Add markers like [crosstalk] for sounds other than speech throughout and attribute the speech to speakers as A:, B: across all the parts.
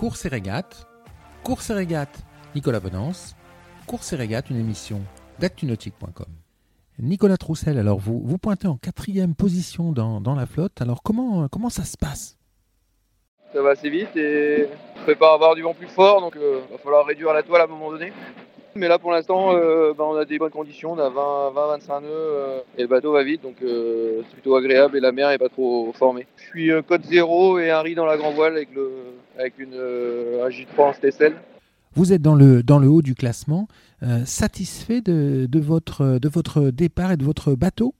A: Course et régate, Course et régate, Nicolas Bonance, Course et régate, une émission d'actunautique.com. Nicolas Troussel, alors vous, pointez en quatrième position dans, la flotte. Alors comment, ça se passe?
B: Ça va assez vite et on ne avoir du vent plus fort, donc il euh, va falloir réduire la toile à un moment donné. Mais là pour l'instant, euh, bah, on a des bonnes conditions, on a 20-25 nœuds euh, et le bateau va vite, donc euh, c'est plutôt agréable et la mer n'est pas trop formée. Je suis code 0 et un riz dans la grand voile avec, le, avec une, un J3 en STSL.
A: Vous êtes dans le, dans le haut du classement, satisfait de, de, votre, de votre départ et de votre bateau?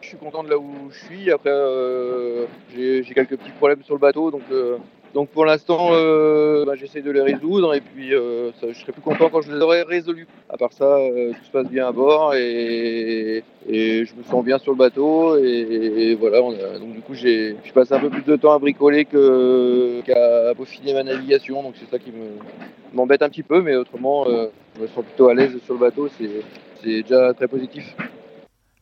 B: Je suis content de là où je suis. Après, j'ai quelques petits problèmes sur le bateau, donc donc pour l'instant, euh, bah, j'essaie de les résoudre et puis euh, je serai plus content quand je les aurai résolus. À part ça, euh, tout se passe bien à bord et, je me sens bien sur le bateau et, voilà. donc du coup, j'ai, je passe un peu plus de temps à bricoler qu'à peaufiner ma navigation. Donc c'est ça qui m'embête un petit peu, mais autrement, je me sens plutôt à l'aise sur le bateau. C'est, déjà très positif.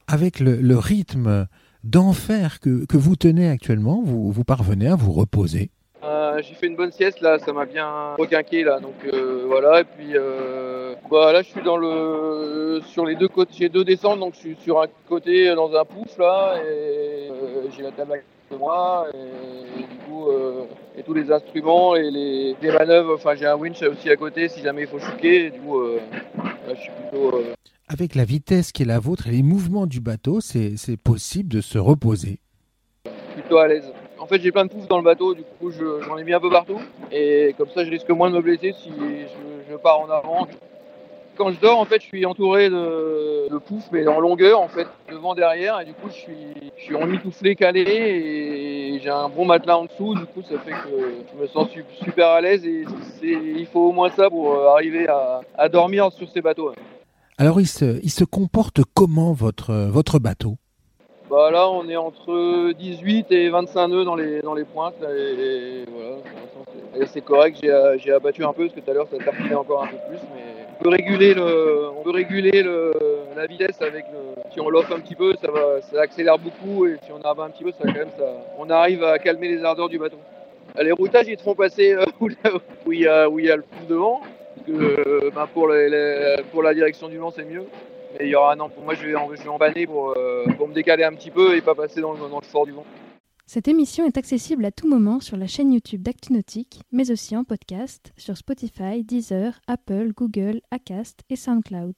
A: Avec le, rythme d'enfer que, que, vous tenez actuellement, vous parvenez à vous reposer?
B: J'ai fait une bonne sieste là, ça m'a bien requinqué là, donc euh, voilà. Et puis euh, bah, là, je suis dans le sur les deux côtés, j'ai deux descentes, donc je suis sur un côté dans un pouce là, et euh, j'ai la table de moi, et, du coup et tous les instruments et les, manœuvres. Enfin, j'ai un winch aussi à côté si jamais il faut choquer. du coup, je suis plutôt
A: avec la vitesse qui est la vôtre et les mouvements du bateau, c'est possible de se reposer?
B: Plutôt à l'aise. En fait, j'ai plein de poufs dans le bateau, du coup, j'en ai mis un peu partout. Et comme ça, je risque moins de me blesser si je, pars en avant. Quand je dors, en fait, je suis entouré de, poufs, mais en longueur, en fait, devant, derrière. Et du coup, je suis, je suis calé. Et j'ai un bon matelas en dessous. Du coup, ça fait que je me sens super à l'aise. Et il faut au moins ça pour euh, arriver à, dormir sur ces bateaux.
A: Alors, il se, il se comporte comment votre, votre bateau?
B: Bah là, on est entre 18 et 25 nœuds dans les, dans les pointes. Et, voilà, c'est correct. J'ai abattu un peu parce que tout à l'heure, ça tartinait encore un peu plus. Mais on peut réguler, le, on peut réguler le, la vitesse avec le, si on l'offre un petit peu, ça, va, ça accélère beaucoup. Et si on abat un petit peu, ça, quand même, ça, on arrive à calmer les ardeurs du bateau. Les routages, ils te font passer euh, [laughs] où, il y a, y a le pouce devant. Parce que, ben, pour, pour la direction du vent, c'est mieux. Mais il y aura un an. Pour moi, je vais, en, je euh, pour, me décaler un petit peu et pas passer dans dans le fort du vent.
C: Cette émission est accessible à tout moment sur la chaîne YouTube d'ActuNautique, mais aussi en podcast sur Spotify, Deezer, Apple, Google, Acast et SoundCloud.